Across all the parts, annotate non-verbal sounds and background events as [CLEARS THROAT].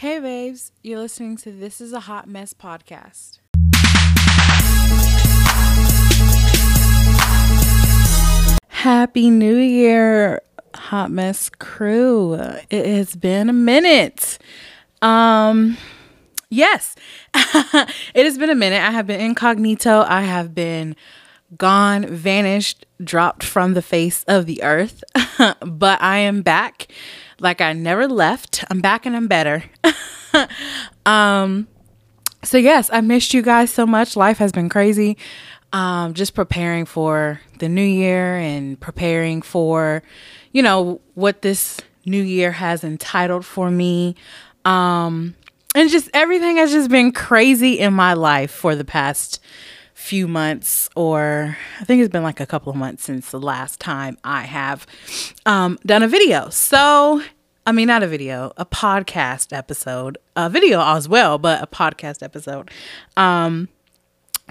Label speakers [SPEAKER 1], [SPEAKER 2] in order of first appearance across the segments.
[SPEAKER 1] Hey, babes, you're listening to This is a Hot Mess podcast. Happy New Year, Hot Mess crew. It has been a minute. Um, yes, [LAUGHS] it has been a minute. I have been incognito. I have been gone, vanished, dropped from the face of the earth, [LAUGHS] but I am back like I never left. I'm back and I'm better. [LAUGHS] um so yes, I missed you guys so much. Life has been crazy. Um just preparing for the new year and preparing for you know what this new year has entitled for me. Um and just everything has just been crazy in my life for the past few months or I think it's been like a couple of months since the last time I have um, done a video. So, I mean, not a video, a podcast episode, a video as well, but a podcast episode. Um,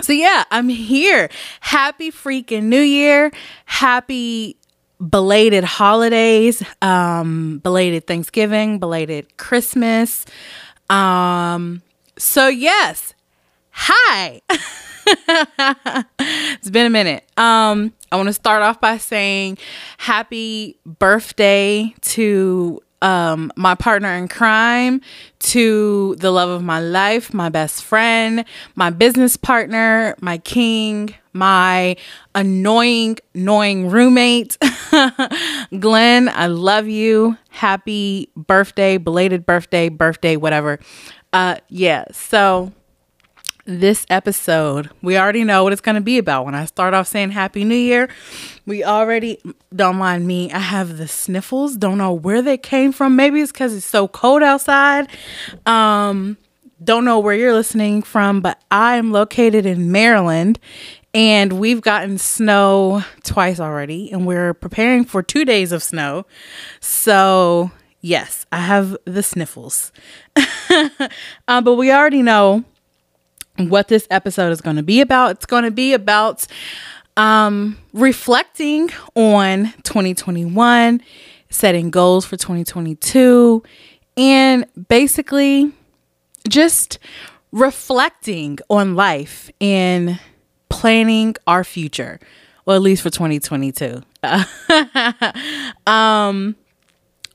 [SPEAKER 1] so yeah, I'm here. Happy freaking New Year. Happy belated holidays, um, belated Thanksgiving, belated Christmas. Um, so yes, hi. [LAUGHS] [LAUGHS] it's been a minute. Um, I want to start off by saying happy birthday to um, my partner in crime, to the love of my life, my best friend, my business partner, my king, my annoying, annoying roommate, [LAUGHS] Glenn. I love you. Happy birthday, belated birthday, birthday, whatever. Uh, yeah. So this episode, we already know what it's going to be about. When I start off saying Happy New Year, we already, don't mind me, I have the sniffles. Don't know where they came from. Maybe it's because it's so cold outside. Um, don't know where you're listening from, but I am located in Maryland and we've gotten snow twice already and we're preparing for two days of snow. So, yes, I have the sniffles. [LAUGHS] uh, but we already know what this episode is going to be about. It's going to be about um, reflecting on 2021, setting goals for 2022, and basically just reflecting on life and planning our future. Well, at least for 2022. [LAUGHS] um,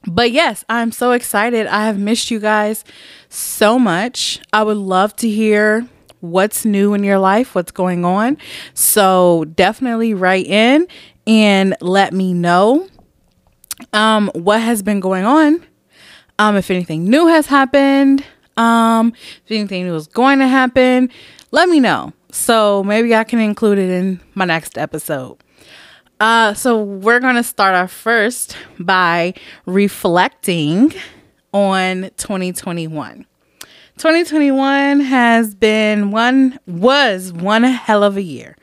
[SPEAKER 1] but yes, I'm so excited. I have missed you guys so much. I would love to hear what's new in your life, what's going on. So definitely write in and let me know um, what has been going on. Um, if anything new has happened, um, if anything new is going to happen, let me know. So maybe I can include it in my next episode. Uh, so we're going to start off first by reflecting on 2021. 2021 has been one was one hell of a year.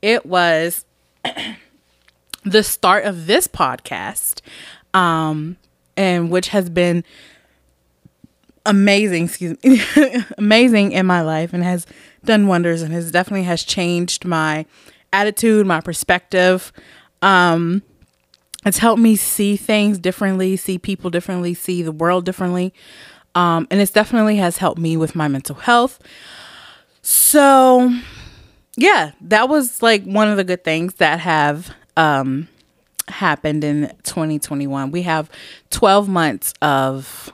[SPEAKER 1] It was [CLEARS THROAT] the start of this podcast um and which has been amazing, excuse me, [LAUGHS] amazing in my life and has done wonders and has definitely has changed my attitude, my perspective. Um it's helped me see things differently, see people differently, see the world differently. Um, and it definitely has helped me with my mental health. So, yeah, that was like one of the good things that have um, happened in 2021. We have 12 months of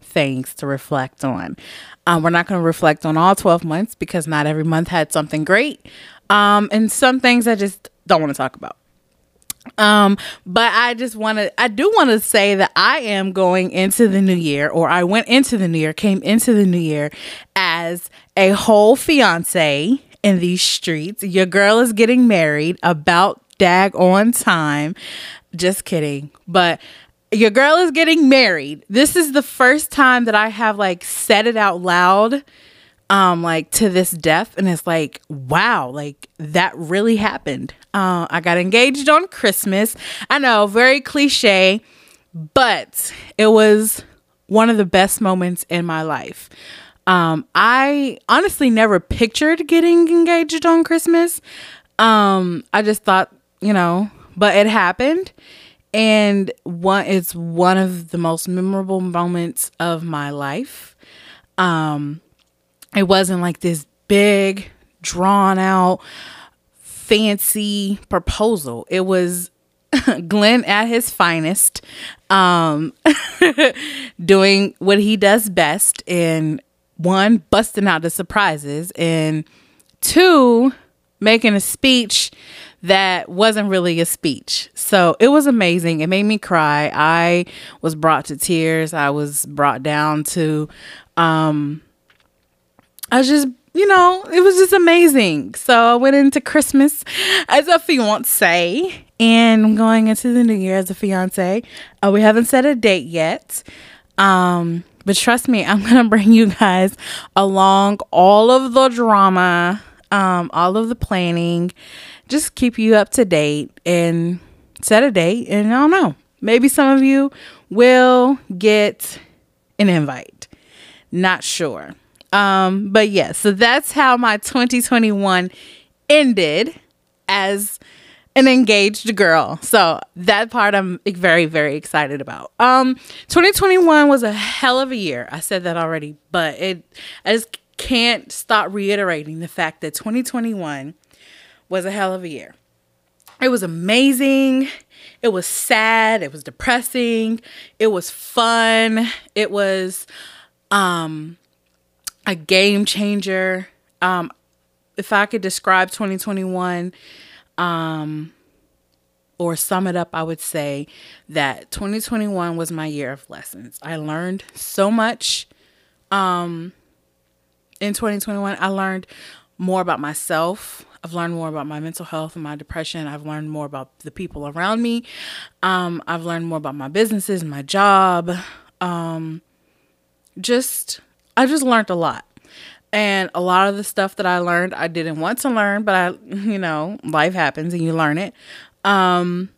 [SPEAKER 1] things to reflect on. Um, we're not going to reflect on all 12 months because not every month had something great. Um, and some things I just don't want to talk about. Um, but I just want to, I do want to say that I am going into the new year, or I went into the new year, came into the new year as a whole fiance in these streets. Your girl is getting married about dag on time. Just kidding. But your girl is getting married. This is the first time that I have like said it out loud um like to this death and it's like wow like that really happened. Uh, i got engaged on christmas. I know very cliche but it was one of the best moments in my life. Um i honestly never pictured getting engaged on christmas. Um i just thought you know but it happened. And one it's one of the most memorable moments of my life. Um it wasn't like this big drawn out fancy proposal. It was [LAUGHS] Glenn at his finest, um, [LAUGHS] doing what he does best in one, busting out the surprises, and two, making a speech that wasn't really a speech. So it was amazing. It made me cry. I was brought to tears. I was brought down to, um, I was just you know, it was just amazing. So I went into Christmas as a fiance and going into the new year as a fiance. Uh, we haven't set a date yet. Um, but trust me, [LAUGHS] I'm going to bring you guys along all of the drama, um, all of the planning, just keep you up to date and set a date. And I don't know, maybe some of you will get an invite. Not sure. Um, but yeah, so that's how my 2021 ended as an engaged girl. So that part I'm very, very excited about. Um, 2021 was a hell of a year. I said that already, but it I just can't stop reiterating the fact that 2021 was a hell of a year. It was amazing. It was sad. It was depressing. It was fun. It was um a game changer. Um, if I could describe 2021 um, or sum it up, I would say that 2021 was my year of lessons. I learned so much um, in 2021. I learned more about myself. I've learned more about my mental health and my depression. I've learned more about the people around me. Um, I've learned more about my businesses, my job. Um, just I just learned a lot. And a lot of the stuff that I learned, I didn't want to learn, but I, you know, life happens and you learn it. Um,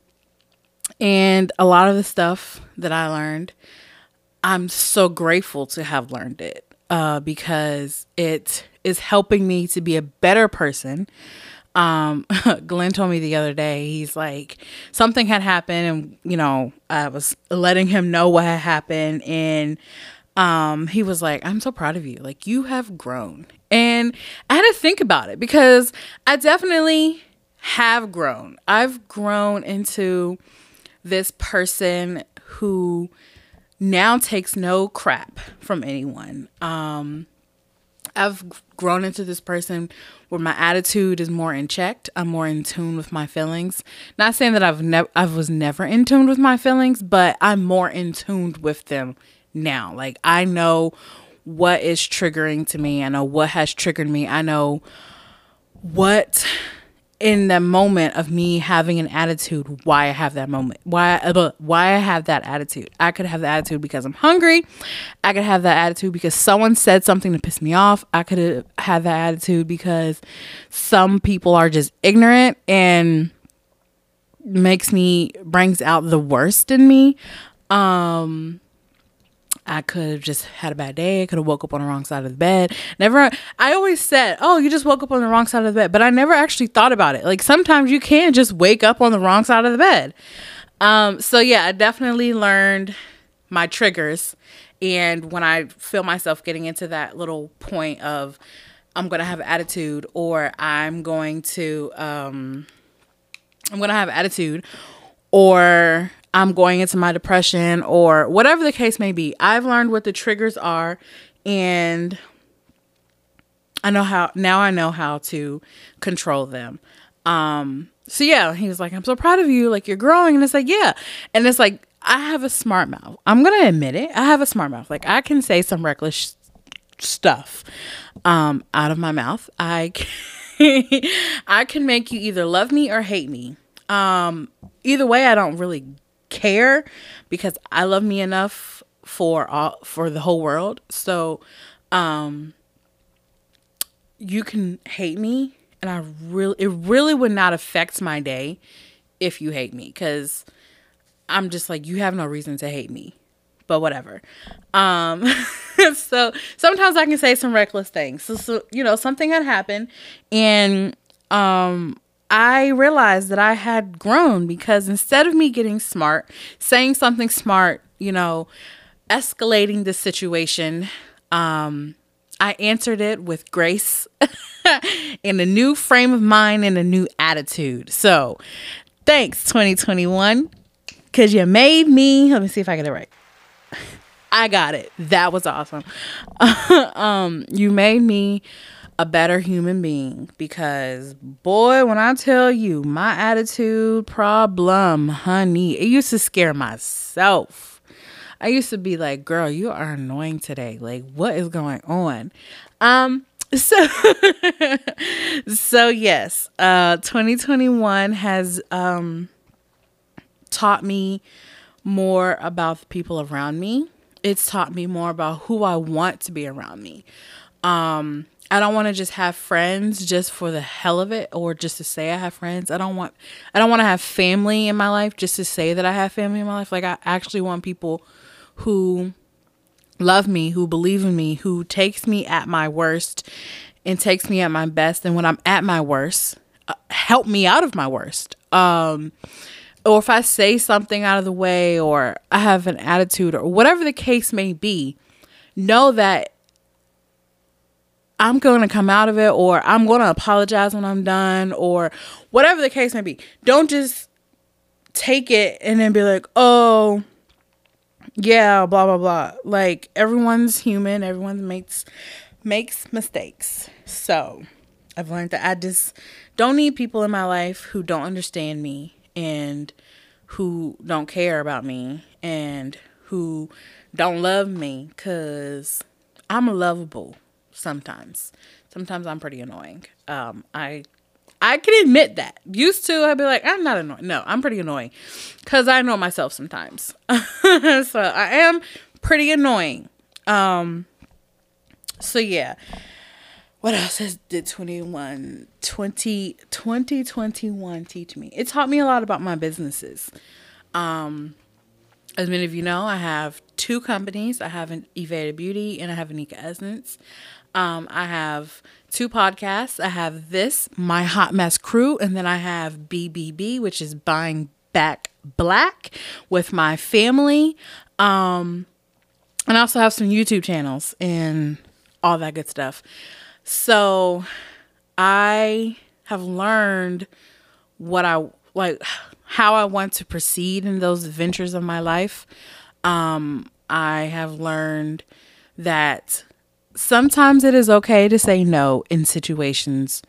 [SPEAKER 1] and a lot of the stuff that I learned, I'm so grateful to have learned it uh, because it is helping me to be a better person. Um, [LAUGHS] Glenn told me the other day, he's like, something had happened, and you know, I was letting him know what had happened, and um, he was like, I'm so proud of you. Like, you have grown. And I had to think about it because I definitely have grown. I've grown into this person who now takes no crap from anyone. Um, I've grown into this person where my attitude is more in check. I'm more in tune with my feelings. Not saying that I've never I was never in tune with my feelings, but I'm more in tune with them now. Like I know what is triggering to me. I know what has triggered me. I know what in the moment of me having an attitude why i have that moment why uh, why i have that attitude i could have the attitude because i'm hungry i could have that attitude because someone said something to piss me off i could have that attitude because some people are just ignorant and makes me brings out the worst in me um I could have just had a bad day. I could have woke up on the wrong side of the bed. Never. I always said, "Oh, you just woke up on the wrong side of the bed," but I never actually thought about it. Like sometimes you can just wake up on the wrong side of the bed. Um, so yeah, I definitely learned my triggers, and when I feel myself getting into that little point of I'm gonna have attitude, or I'm going to um, I'm gonna have attitude, or I'm going into my depression or whatever the case may be. I've learned what the triggers are and I know how now I know how to control them. Um so yeah, he was like, I'm so proud of you, like you're growing. And it's like, yeah. And it's like, I have a smart mouth. I'm gonna admit it. I have a smart mouth. Like I can say some reckless stuff um out of my mouth. I [LAUGHS] can, I can make you either love me or hate me. Um either way I don't really care because I love me enough for all for the whole world. So um you can hate me and I really it really would not affect my day if you hate me cuz I'm just like you have no reason to hate me. But whatever. Um [LAUGHS] so sometimes I can say some reckless things. So, so you know, something had happened and um I realized that I had grown because instead of me getting smart, saying something smart, you know, escalating the situation, um, I answered it with grace [LAUGHS] in a new frame of mind and a new attitude. So, thanks 2021 cuz you made me, let me see if I get it right. [LAUGHS] I got it. That was awesome. [LAUGHS] um, you made me a better human being because boy when i tell you my attitude problem honey it used to scare myself. I used to be like girl you are annoying today. Like what is going on? Um [LAUGHS] so so yes uh 2021 has um taught me more about the people around me. It's taught me more about who i want to be around me. Um I don't want to just have friends just for the hell of it or just to say I have friends. I don't want I don't want to have family in my life just to say that I have family in my life. Like I actually want people who love me, who believe in me, who takes me at my worst and takes me at my best and when I'm at my worst, uh, help me out of my worst. Um or if I say something out of the way or I have an attitude or whatever the case may be, know that I'm going to come out of it or I'm going to apologize when I'm done or whatever the case may be. Don't just take it and then be like, oh, yeah, blah, blah, blah. Like everyone's human, everyone makes makes mistakes. So I've learned that I just don't need people in my life who don't understand me and who don't care about me and who don't love me because I'm lovable sometimes. Sometimes I'm pretty annoying. Um, I I can admit that. Used to, I'd be like, I'm not annoying. No, I'm pretty annoying because I know myself sometimes. [LAUGHS] so I am pretty annoying. Um, so yeah. What else has did 21 20 2021 teach me? It taught me a lot about my businesses. Um, as many of you know, I have two companies. I have an Evada Beauty and I have Anika Essence. Um, I have two podcasts. I have this, My Hot Mess Crew, and then I have BBB, which is Buying Back Black with my family. Um, and I also have some YouTube channels and all that good stuff. So I have learned what I like, how I want to proceed in those adventures of my life. Um, I have learned that sometimes it is okay to say no in situations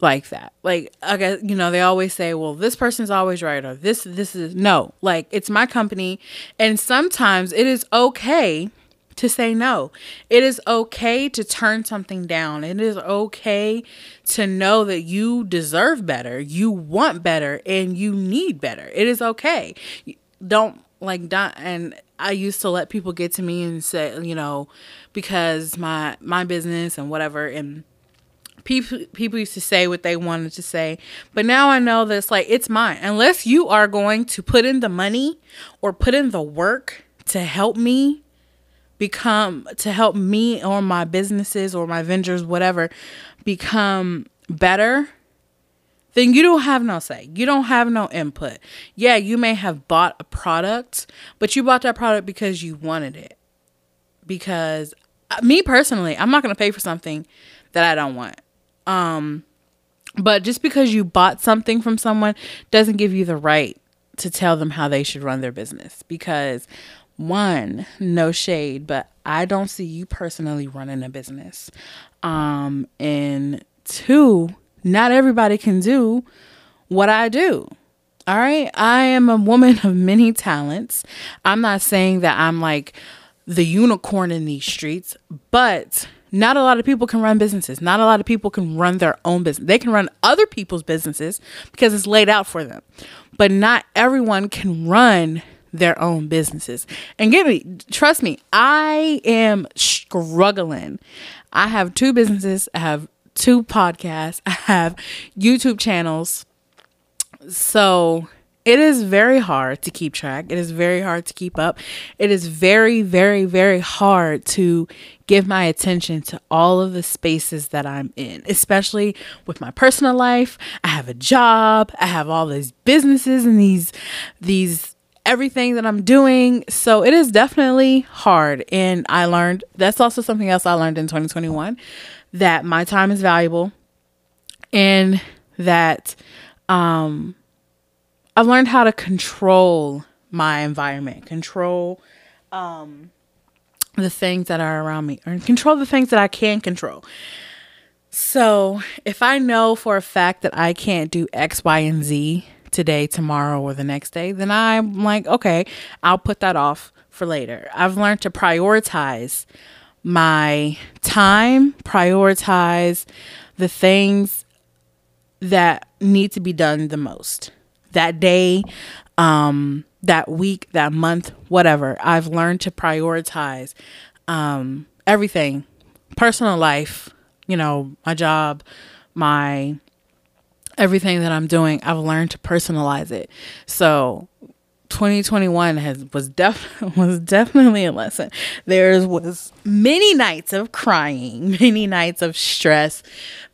[SPEAKER 1] like that. Like I guess you know they always say, "Well, this person's always right," or "This this is no." Like it's my company, and sometimes it is okay to say no. It is okay to turn something down. It is okay to know that you deserve better, you want better, and you need better. It is okay. Don't like don't and I used to let people get to me and say, you know, because my my business and whatever and people people used to say what they wanted to say. But now i know that it's like it's mine. Unless you are going to put in the money or put in the work to help me become to help me or my businesses or my ventures whatever become better then you don't have no say. You don't have no input. Yeah, you may have bought a product, but you bought that product because you wanted it. Because uh, me personally, I'm not going to pay for something that I don't want. Um but just because you bought something from someone doesn't give you the right to tell them how they should run their business because one, no shade, but I don't see you personally running a business. Um and two, not everybody can do what I do. All right. I am a woman of many talents. I'm not saying that I'm like the unicorn in these streets, but not a lot of people can run businesses. Not a lot of people can run their own business. They can run other people's businesses because it's laid out for them. But not everyone can run their own businesses. And give me, trust me, I am struggling. I have two businesses. I have two podcasts, [LAUGHS] I have YouTube channels. So it is very hard to keep track. It is very hard to keep up. It is very, very, very hard to give my attention to all of the spaces that I'm in, especially with my personal life. I have a job, I have all these businesses and these these everything that I'm doing. So it is definitely hard and I learned that's also something else I learned in 2021 that my time is valuable and that um I've learned how to control my environment, control um, the things that are around me, or control the things that I can control. So if I know for a fact that I can't do X, Y, and Z today, tomorrow, or the next day, then I'm like, okay, I'll put that off for later. I've learned to prioritize my time, prioritize the things that need to be done the most that day, um, that week, that month, whatever. I've learned to prioritize um, everything personal life, you know, my job, my everything that I'm doing. I've learned to personalize it. So 2021 has was def [LAUGHS] was definitely a lesson. There was many nights of crying, [LAUGHS] many nights of stress,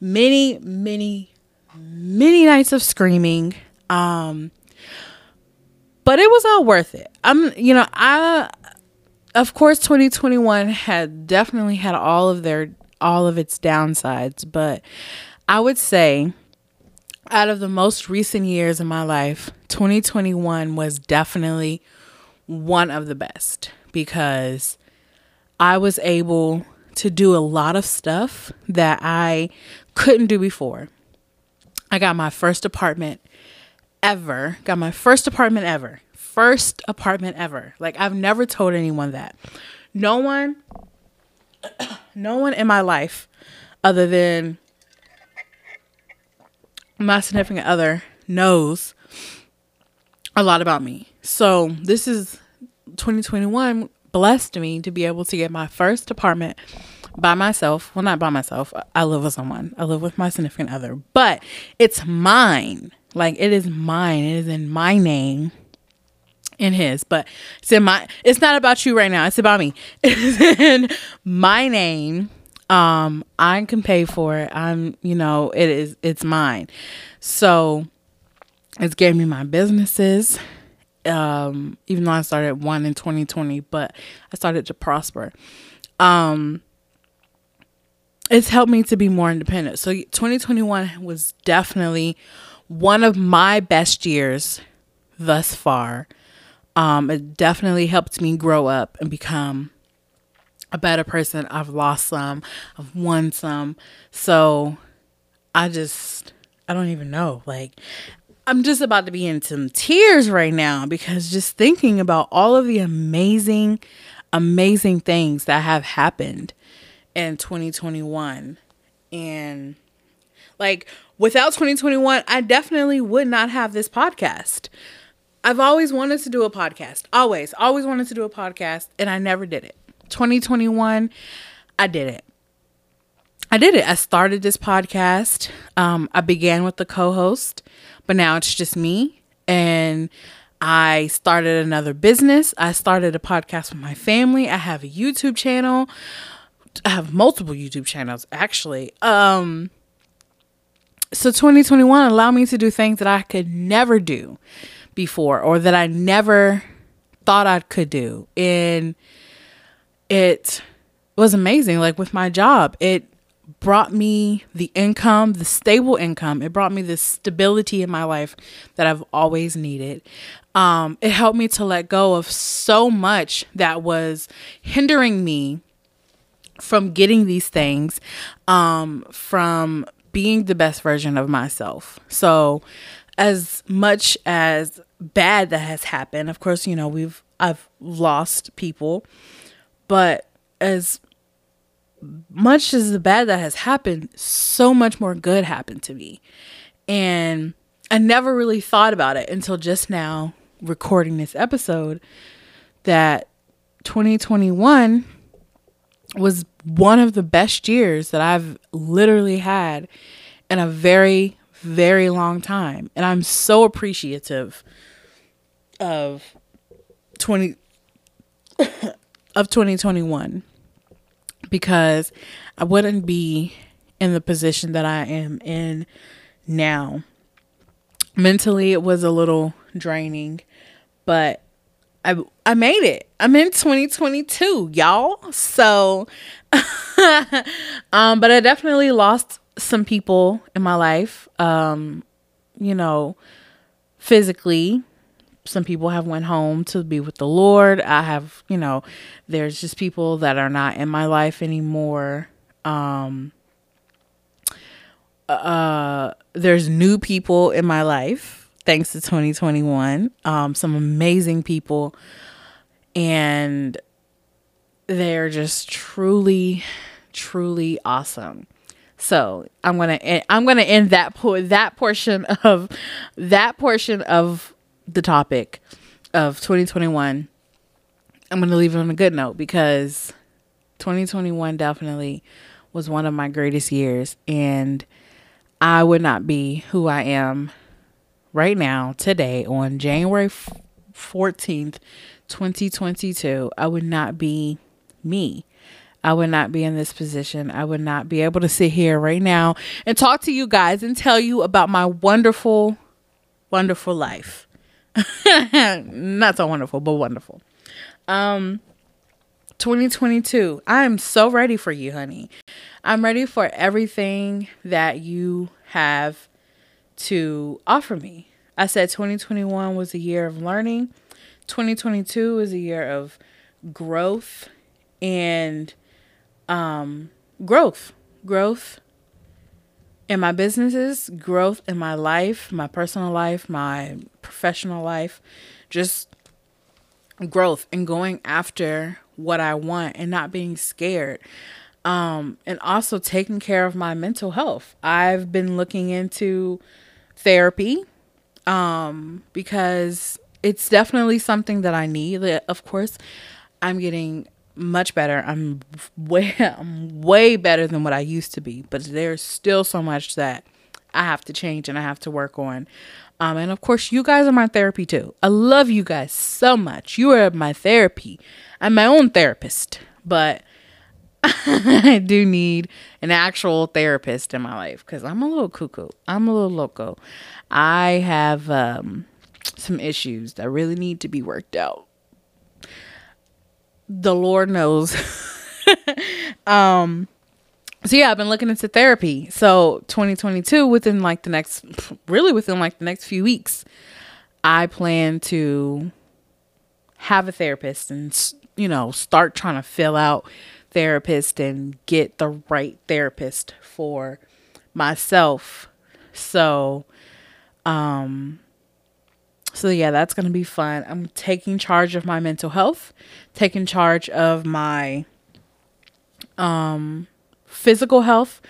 [SPEAKER 1] many many many nights of screaming, um, but it was all worth it. I'm, you know, I, of course, 2021 had definitely had all of their, all of its downsides, but I would say out of the most recent years in my life, 2021 was definitely one of the best because I was able to do a lot of stuff that I couldn't do before. I got my first apartment ever. Got my first apartment ever. First apartment ever. Like I've never told anyone that. No one [COUGHS] no one in my life other than my significant other knows a lot about me. So, this is 2021 blessed me to be able to get my first apartment by myself. Well, not by myself. I live with someone. I live with my significant other, but it's mine. Like it is mine. It is in my name. In his, but it's in my it's not about you right now. It's about me. [LAUGHS] It's in my name. Um, I can pay for it. I'm, you know, it is it's mine. So it's gave me my businesses. Um, even though I started one in 2020, but I started to prosper. Um, it's helped me to be more independent. So 2021 was definitely one of my best years thus far. Um, it definitely helped me grow up and become a better person. I've lost some, I've won some. So I just, I don't even know. Like, I'm just about to be in some tears right now because just thinking about all of the amazing, amazing things that have happened in 2021. And like, without 2021, I definitely would not have this podcast. I've always wanted to do a podcast. Always, always wanted to do a podcast, and I never did it. 2021, I did it. I did it. I started this podcast. Um, I began with the co host, but now it's just me. And I started another business. I started a podcast with my family. I have a YouTube channel. I have multiple YouTube channels, actually. Um, so 2021 allowed me to do things that I could never do before or that I never thought I could do. And it was amazing. Like with my job, it brought me the income, the stable income. It brought me the stability in my life that I've always needed. Um, it helped me to let go of so much that was hindering me from getting these things, um, from being the best version of myself. So, as much as bad that has happened, of course, you know, we've I've lost people, but as much as the bad that has happened, so much more good happened to me. And I never really thought about it until just now recording this episode that 2021 was one of the best years that I've literally had in a very, very long time. And I'm so appreciative of 20 of 2021 because I wouldn't be in the position that I am in now. Mentally it was a little draining, but I I made it. I'm in 2022, y'all. So [LAUGHS] um but I definitely lost some people in my life. Um you know, physically some people have went home to be with the lord. I have you know there's just people that are not in my life anymore. Um uh there's new people in my life thanks to 2021 um some amazing people. And they're just truly truly awesome. So i'm gonna i'm gonna end that po- that portion of that portion of the topic of 2021, I'm going to leave it on a good note because 2021 definitely was one of my greatest years. And I would not be who I am right now, today, on January 14th, 2022. I would not be me. I would not be in this position. I would not be able to sit here right now and talk to you guys and tell you about my wonderful, wonderful life. [LAUGHS] Not so wonderful, but wonderful. Um 2022. I am so ready for you, honey. I'm ready for everything that you have to offer me. I said 2021 was a year of learning. 2022 is a year of growth and um growth. Growth in my businesses, growth in my life, my personal life, my professional life, just growth and going after what I want and not being scared. Um, and also taking care of my mental health. I've been looking into therapy um, because it's definitely something that I need. Of course, I'm getting much better. I'm way [LAUGHS] I'm way better than what I used to be, but there's still so much that I have to change and I have to work on. Um, and of course, you guys are my therapy too. I love you guys so much. You are my therapy. I'm my own therapist, but [LAUGHS] I do need an actual therapist in my life because I'm a little cuckoo. I'm a little loco. I have um, some issues that really need to be worked out the Lord knows. [LAUGHS] um, so yeah, I've been looking into therapy. So 2022, within like the next, really within like the next few weeks, I plan to have a therapist and you know start trying to fill out therapist and get the right therapist for myself. So, um, so yeah, that's going to be fun. I'm taking charge of my mental health, taking charge of my um physical health,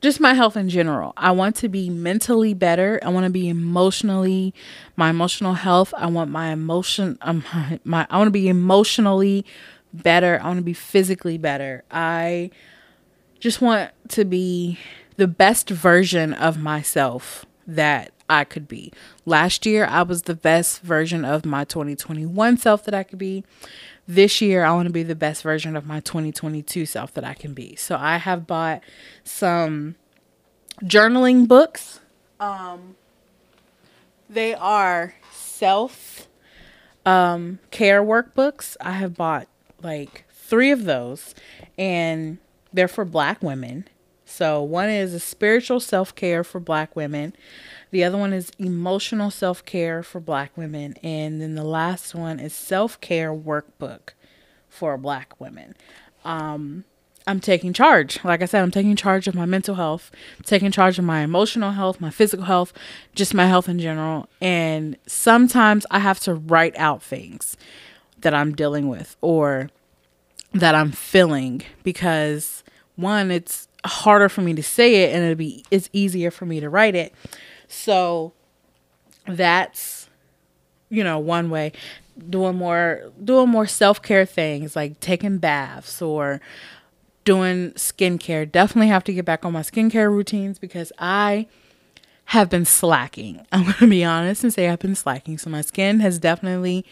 [SPEAKER 1] just my health in general. I want to be mentally better. I want to be emotionally my emotional health. I want my emotion um my, [LAUGHS] my I want to be emotionally better. I want to be physically better. I just want to be the best version of myself that I could be. Last year, I was the best version of my 2021 self that I could be. This year, I want to be the best version of my 2022 self that I can be. So I have bought some journaling books. Um, they are self um, care workbooks. I have bought like three of those, and they're for black women. So one is a spiritual self care for black women. The other one is emotional self care for black women. And then the last one is self care workbook for black women. Um, I'm taking charge. Like I said, I'm taking charge of my mental health, taking charge of my emotional health, my physical health, just my health in general. And sometimes I have to write out things that I'm dealing with or that I'm feeling because one, it's harder for me to say it and it'll be it's easier for me to write it. So that's you know one way doing more doing more self-care things like taking baths or doing skincare. Definitely have to get back on my skincare routines because I have been slacking. [LAUGHS] I'm going to be honest and say I've been slacking. So my skin has definitely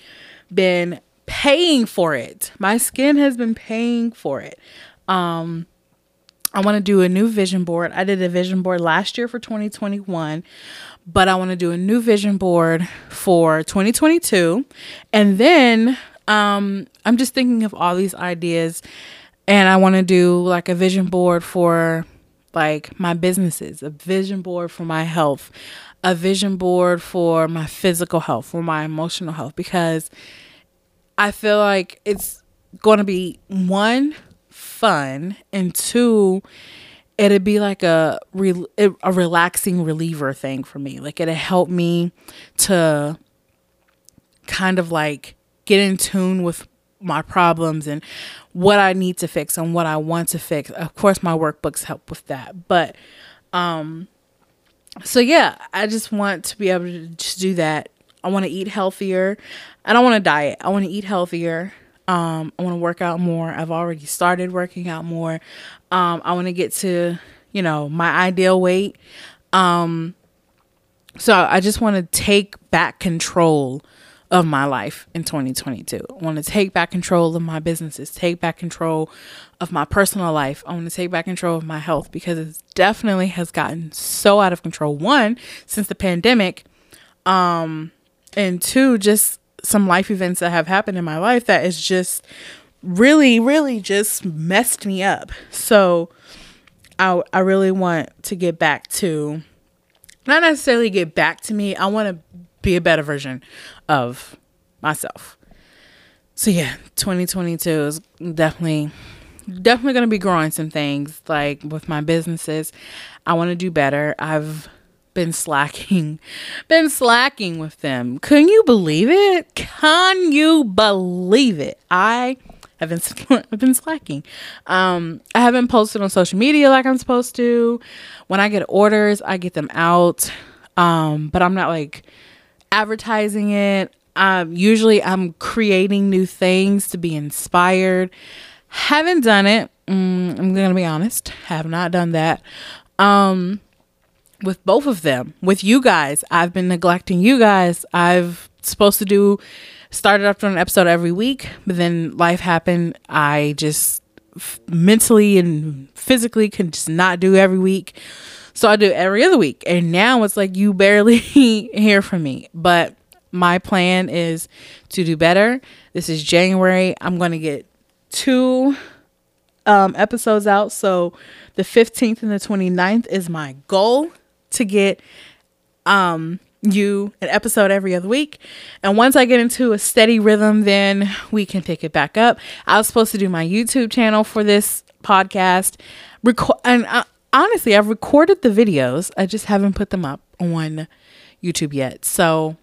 [SPEAKER 1] been paying for it. My skin has been paying for it. Um I want to do a new vision board. I did a vision board last year for 2021, but I want to do a new vision board for 2022. And then um I'm just thinking of all these ideas and I want to do like a vision board for like my businesses, a vision board for my health, a vision board for my physical health, for my emotional health because I feel like it's going to be one fun and two it'd be like a re- a relaxing reliever thing for me. Like it'd help me to kind of like get in tune with my problems and what I need to fix and what I want to fix. Of course my workbooks help with that. But um so yeah, I just want to be able to do that I want to eat healthier. I don't want to diet. I want to eat healthier. Um, I want to work out more. I've already started working out more. Um, I want to get to, you know, my ideal weight. Um, so I just want to take back control of my life in 2022. I want to take back control of my businesses, take back control of my personal life. I want to take back control of my health because it definitely has gotten so out of control. One, since the pandemic, um, and two, just some life events that have happened in my life that is just really, really just messed me up. So I I really want to get back to not necessarily get back to me. I want to be a better version of myself. So yeah, 2022 is definitely definitely going to be growing some things like with my businesses. I want to do better. I've been slacking, [LAUGHS] been slacking with them. Can you believe it? Can you believe it? I have been [LAUGHS] I've been slacking. Um, I haven't posted on social media like I'm supposed to. When I get orders, I get them out. Um, but I'm not like advertising it. Um, usually I'm creating new things to be inspired. Haven't done it. Mm, I'm gonna be honest. Have not done that. Um, with both of them with you guys. I've been neglecting you guys. I've supposed to do started up on an episode every week but then life happened. I just f- mentally and physically can just not do every week. So i do every other week. And now it's like you barely [LAUGHS] hear from me. But my plan is to do better. This is january. I'm going to get two um, episodes out. So the 15th and the 29th is my goal to get um you an episode every other week. And once I get into a steady rhythm, then we can pick it back up. I was supposed to do my YouTube channel for this podcast. Record and uh, honestly, I've recorded the videos. I just haven't put them up on YouTube yet. So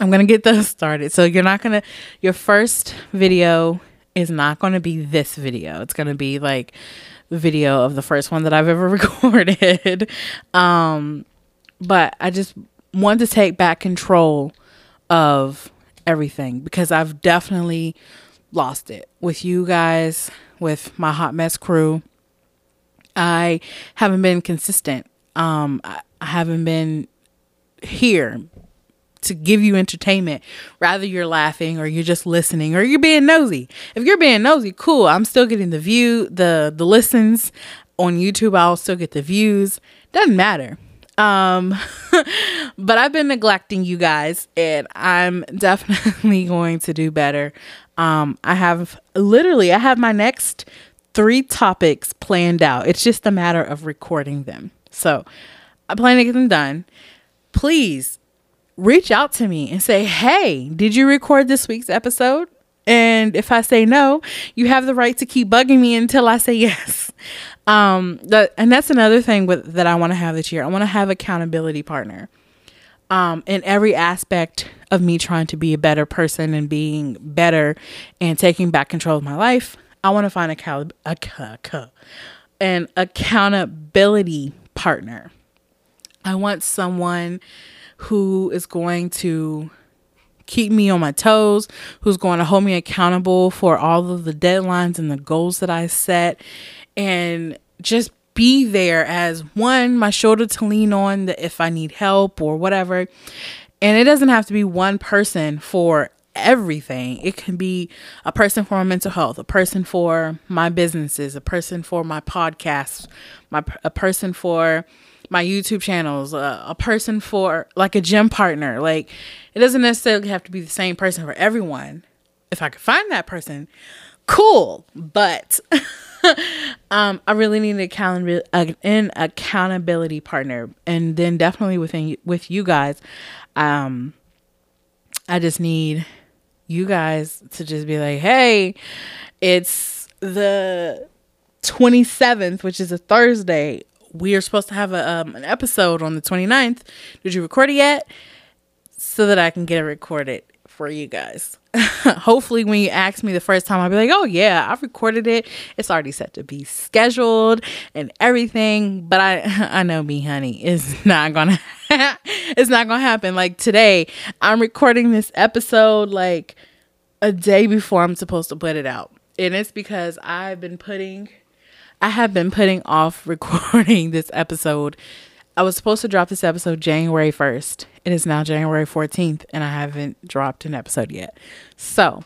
[SPEAKER 1] I'm going to get those [LAUGHS] started. So you're not going to your first video is not going to be this video. It's going to be like video of the first one that I've ever [LAUGHS] recorded. um, but I just want to take back control of everything because I've definitely lost it with you guys, with my hot mess crew. I haven't been consistent. Um, I, I haven't been here to give you entertainment. Rather you're laughing or you're just listening or you're being nosy. If you're being nosy, cool. I'm still getting the view, the the listens on YouTube. I'll still get the views. Doesn't matter. Um [LAUGHS] but I've been neglecting you guys and I'm definitely [LAUGHS] going to do better. Um I have literally I have my next 3 topics planned out. It's just a matter of recording them. So, I plan to get them done. Please reach out to me and say, hey, did you record this week's episode? And if I say no, you have the right to keep bugging me until I say [LAUGHS] yes. Um, that, and that's another thing with, that I want to have this year. I want to have accountability partner. Um, in every aspect of me trying to be a better person and being better and taking back control of my life, I want to find a, cal- a, an accountability partner. I want someone who is going to keep me on my toes, who's going to hold me accountable for all of the deadlines and the goals that I set, and just be there as one, my shoulder to lean on if I need help or whatever. And it doesn't have to be one person for everything. It can be a person for my mental health, a person for my businesses, a person for my podcasts, my a person for my YouTube channels, uh, a person for like a gym partner. Like it doesn't necessarily have to be the same person for everyone. If I could find that person, cool. But [LAUGHS] um, I really need an, an accountability partner, and then definitely within with you guys. Um, I just need you guys to just be like, hey, it's the 27th, which is a Thursday we are supposed to have a, um, an episode on the 29th. Did you record it yet? So that I can get it recorded for you guys. [LAUGHS] Hopefully, when you ask me the first time, I'll be like, oh, yeah, I've recorded it. It's already set to be scheduled and everything. But I, [LAUGHS] I know me, honey, it's not gonna, [LAUGHS] it's not gonna happen. Like today, I'm recording this episode like a day before I'm supposed to put it out. And it's because I've been putting I have been putting off [LAUGHS] recording this episode. I was supposed to drop this episode January 1st. It is now January 14th, and I haven't dropped an episode yet. So,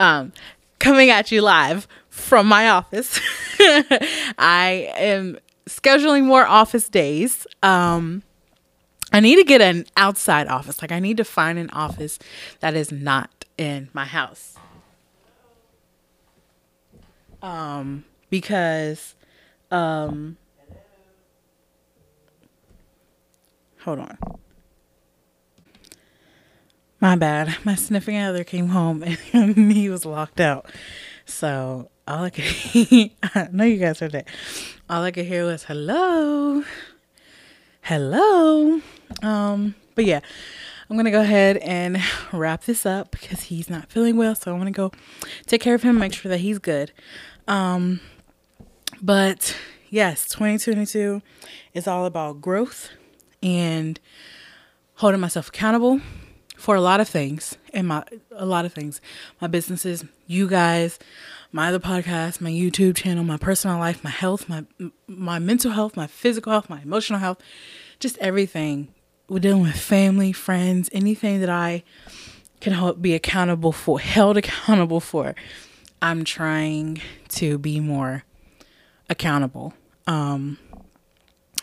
[SPEAKER 1] um, coming at you live from my office. [LAUGHS] I am scheduling more office days. Um, I need to get an outside office. Like, I need to find an office that is not in my house. Um, because um hold on. My bad. My sniffing other came home [LAUGHS] and he was locked out. So all i could [LAUGHS] i know you guys heard that. All i could hear was hello? Hello? Um but yeah i'm gonna go ahead and wrap this up because he's not feeling well so i'm gonna go take care of him make sure that he's good. Um but yes, 2022 is all about growth and holding myself accountable for a lot of things and my a lot of things. My businesses you guys my other podcast my youtube channel my personal life my health my my mental health my physical health my emotional health just everything. We're dealing with family friends anything that i can help be accountable for held accountable for i'm trying to be more accountable. Um,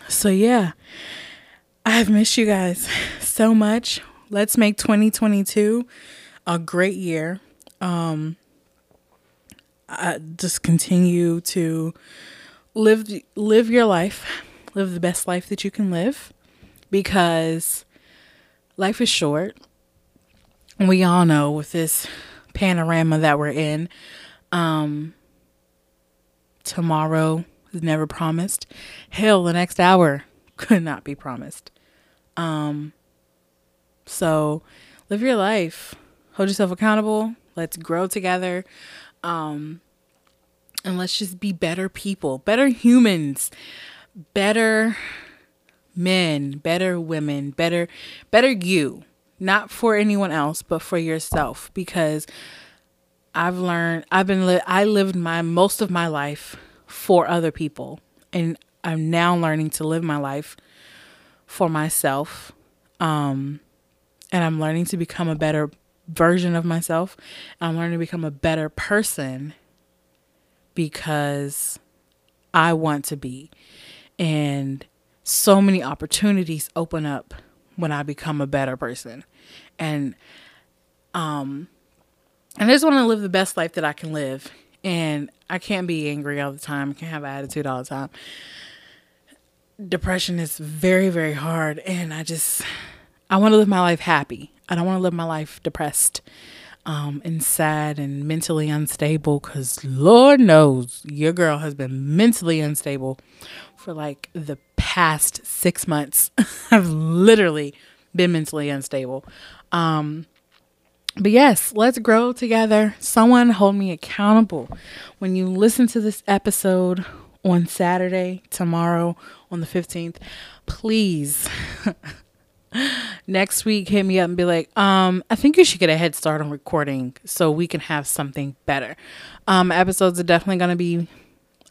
[SPEAKER 1] so yeah, I've missed you guys [LAUGHS] so much. Let's make 2022 a great year. Um, I just continue to live live your life, live the best life that you can live, because life is short. We all know with this panorama that we're in, um, tomorrow is never promised. Hell, the next hour [LAUGHS] could not be promised. Um, so live your life, hold yourself accountable. Let's grow together. Um, and let's just be better people, better humans, better men, better women, better, better you. Not for anyone else, but for yourself. Because I've learned I've been li- I lived my most of my life for other people and I'm now learning to live my life for myself. Um and I'm learning to become a better version of myself. I'm learning to become a better person because I want to be. And so many opportunities open up when I become a better person. And um and I just want to live the best life that I can live. And I can't be angry all the time. I can't have attitude all the time. Depression is very, very hard. And I just, I want to live my life happy. I don't want to live my life depressed um, and sad and mentally unstable because Lord knows your girl has been mentally unstable for like the past six months. [LAUGHS] I've literally been mentally unstable. Um, but yes, let's grow together. Someone hold me accountable. When you listen to this episode on Saturday, tomorrow, on the 15th, please [LAUGHS] next week hit me up and be like, um, I think you should get a head start on recording so we can have something better. Um, episodes are definitely going to be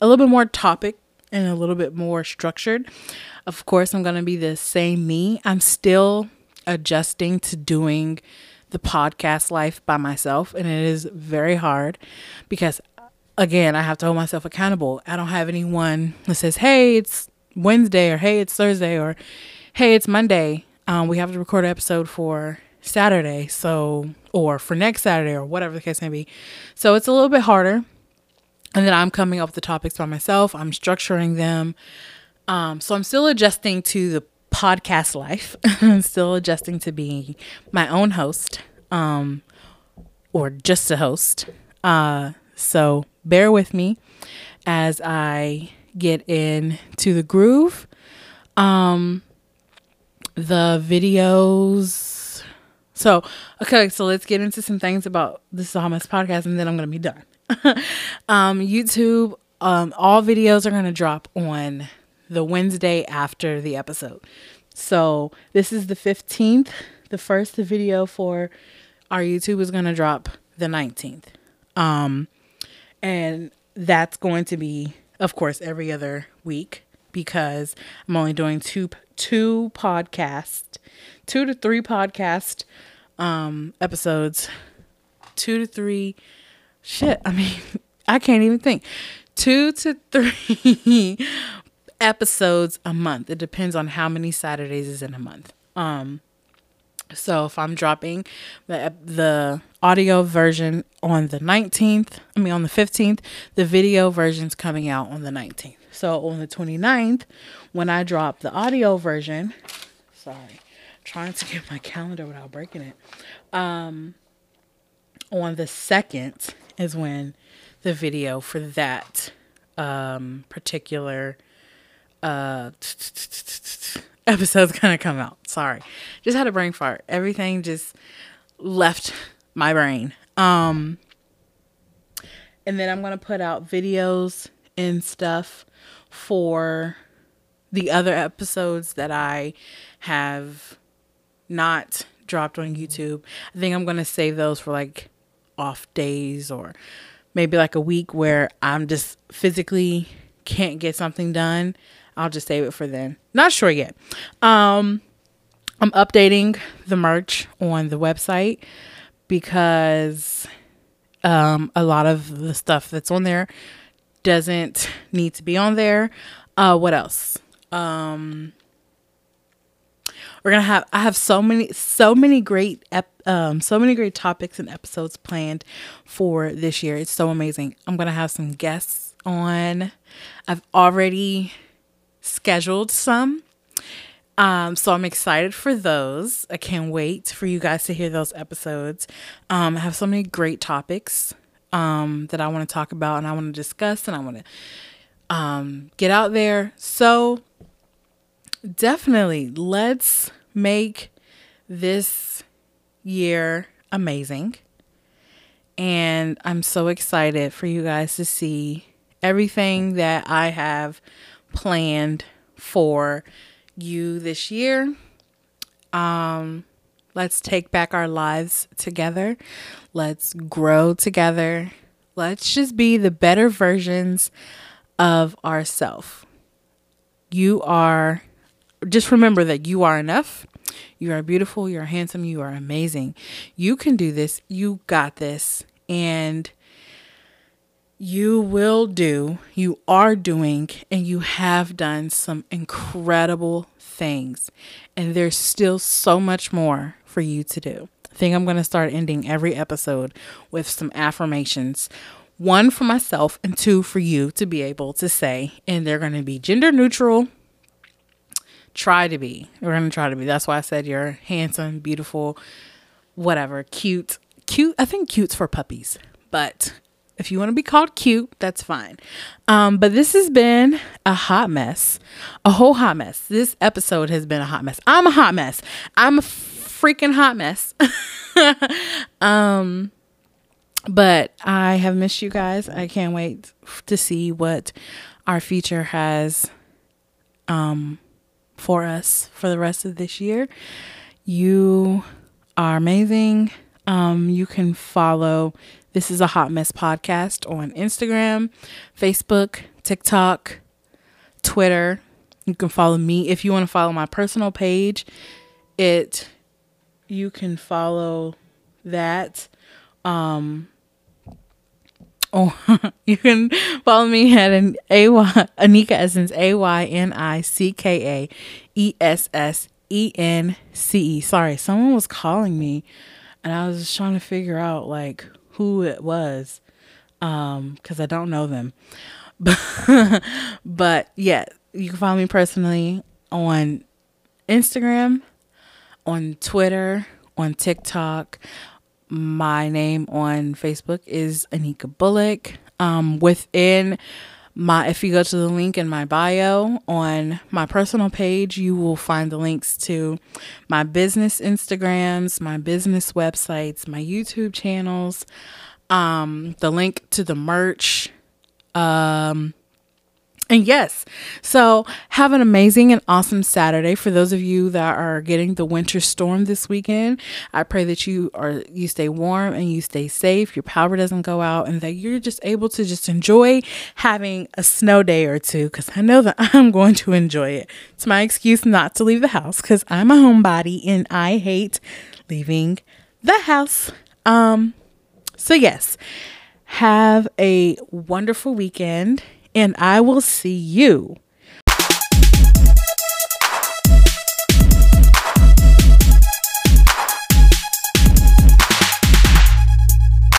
[SPEAKER 1] a little bit more topic and a little bit more structured. Of course, I'm going to be the same me. I'm still adjusting to doing the podcast life by myself, and it is very hard because, again, I have to hold myself accountable. I don't have anyone that says, hey, it's Wednesday, or hey, it's Thursday, or hey, it's Monday. Um, we have to record an episode for Saturday, so, or for next Saturday, or whatever the case may be. So it's a little bit harder. And then I'm coming up with the topics by myself, I'm structuring them. Um, so I'm still adjusting to the podcast life. [LAUGHS] Still adjusting to being my own host, um, or just a host. Uh, so bear with me as I get into the groove. Um, the videos. So, okay, so let's get into some things about this Hot Mess podcast and then I'm to be done. [LAUGHS] um, YouTube, um, all videos are to drop on the Wednesday after the episode. So this is the 15th. The first video for our YouTube is going to drop the 19th. Um, and that's going to be, of course, every other week because I'm only doing two two podcast, two to three podcast um, episodes, two to three. Shit, I mean, [LAUGHS] I can't even think. Two to three [LAUGHS] episodes a month. It depends on how many Saturdays is in a month. Um so if I'm dropping the the audio version on the 19th, I mean on the 15th, the video version's coming out on the 19th. So on the 29th, when I drop the audio version, sorry, trying to get my calendar without breaking it. Um on the 2nd is when the video for that um particular uh episode's gonna come out. Sorry. Just had a brain fart. Everything just left my brain. Um and then I'm gonna put out videos and stuff for the other episodes that I have not dropped on YouTube. I think I'm gonna save those for like off days or maybe like a week where I'm just physically can't get something done I'll just save it for then. Not sure yet. Um, I'm updating the merch on the website because um, a lot of the stuff that's on there doesn't need to be on there. Uh, what else? Um, we're gonna have I have so many so many great ep, um so many great topics and episodes planned for this year. It's so amazing. I'm gonna have some guests on. I've already scheduled some. Um, so I'm excited for those. I can't wait for you guys to hear those episodes. Um, I have so many great topics um, that I want to talk about and I want to discuss and I want to um, get out there. So definitely let's make this year amazing. And I'm so excited for you guys to see everything that I have planned for you this year. Um, let's take back our lives together. Let's grow together. Let's just be the better versions of ourselves. You are, just remember that you are enough. You are beautiful. You're handsome. You are amazing. You can do this. You got this. And you will do, you are doing, and you have done some incredible things. And there's still so much more for you to do. I think I'm going to start ending every episode with some affirmations one for myself and two for you to be able to say. And they're going to be gender neutral. Try to be. We're going to try to be. That's why I said you're handsome, beautiful, whatever, cute. Cute. I think cute's for puppies, but if you want to be called cute, that's fine. Um, but this has been a hot mess, a whole hot mess. This episode has been a hot mess. I'm a hot mess. I'm a freaking hot mess. [LAUGHS] um, but I have missed you guys. I can't wait to see what our future has um, for us for the rest of this year. You are amazing. Um, you can follow this is a Hot Mess podcast on Instagram, Facebook, TikTok, Twitter. You can follow me if you want to follow my personal page. It you can follow that. Um, oh, [LAUGHS] you can follow me at an A Y Aynicka Essence A Y N I C K A E S S E N C E. Sorry, someone was calling me, and I was just trying to figure out like who it was, um, because I don't know them. But [LAUGHS] but yeah, you can follow me personally on Instagram, on Twitter, on TikTok. My name on Facebook is Aynicka Bullock. Um, within my, if you go to the link in my bio on my personal page, you will find the links to my business Instagrams, my business websites, my YouTube channels, um, the link to the merch, um, and yes, so have an amazing and awesome Saturday. For those of you that are getting the winter storm this weekend, I pray that you are you stay warm and you stay safe. Your power doesn't go out, and that you're just able to just enjoy having a snow day or two. Because I know that [LAUGHS] I'm going to enjoy it. It's my excuse not to leave the house because I'm a homebody and I hate leaving the house. Um, so yes, have a wonderful weekend and I will see you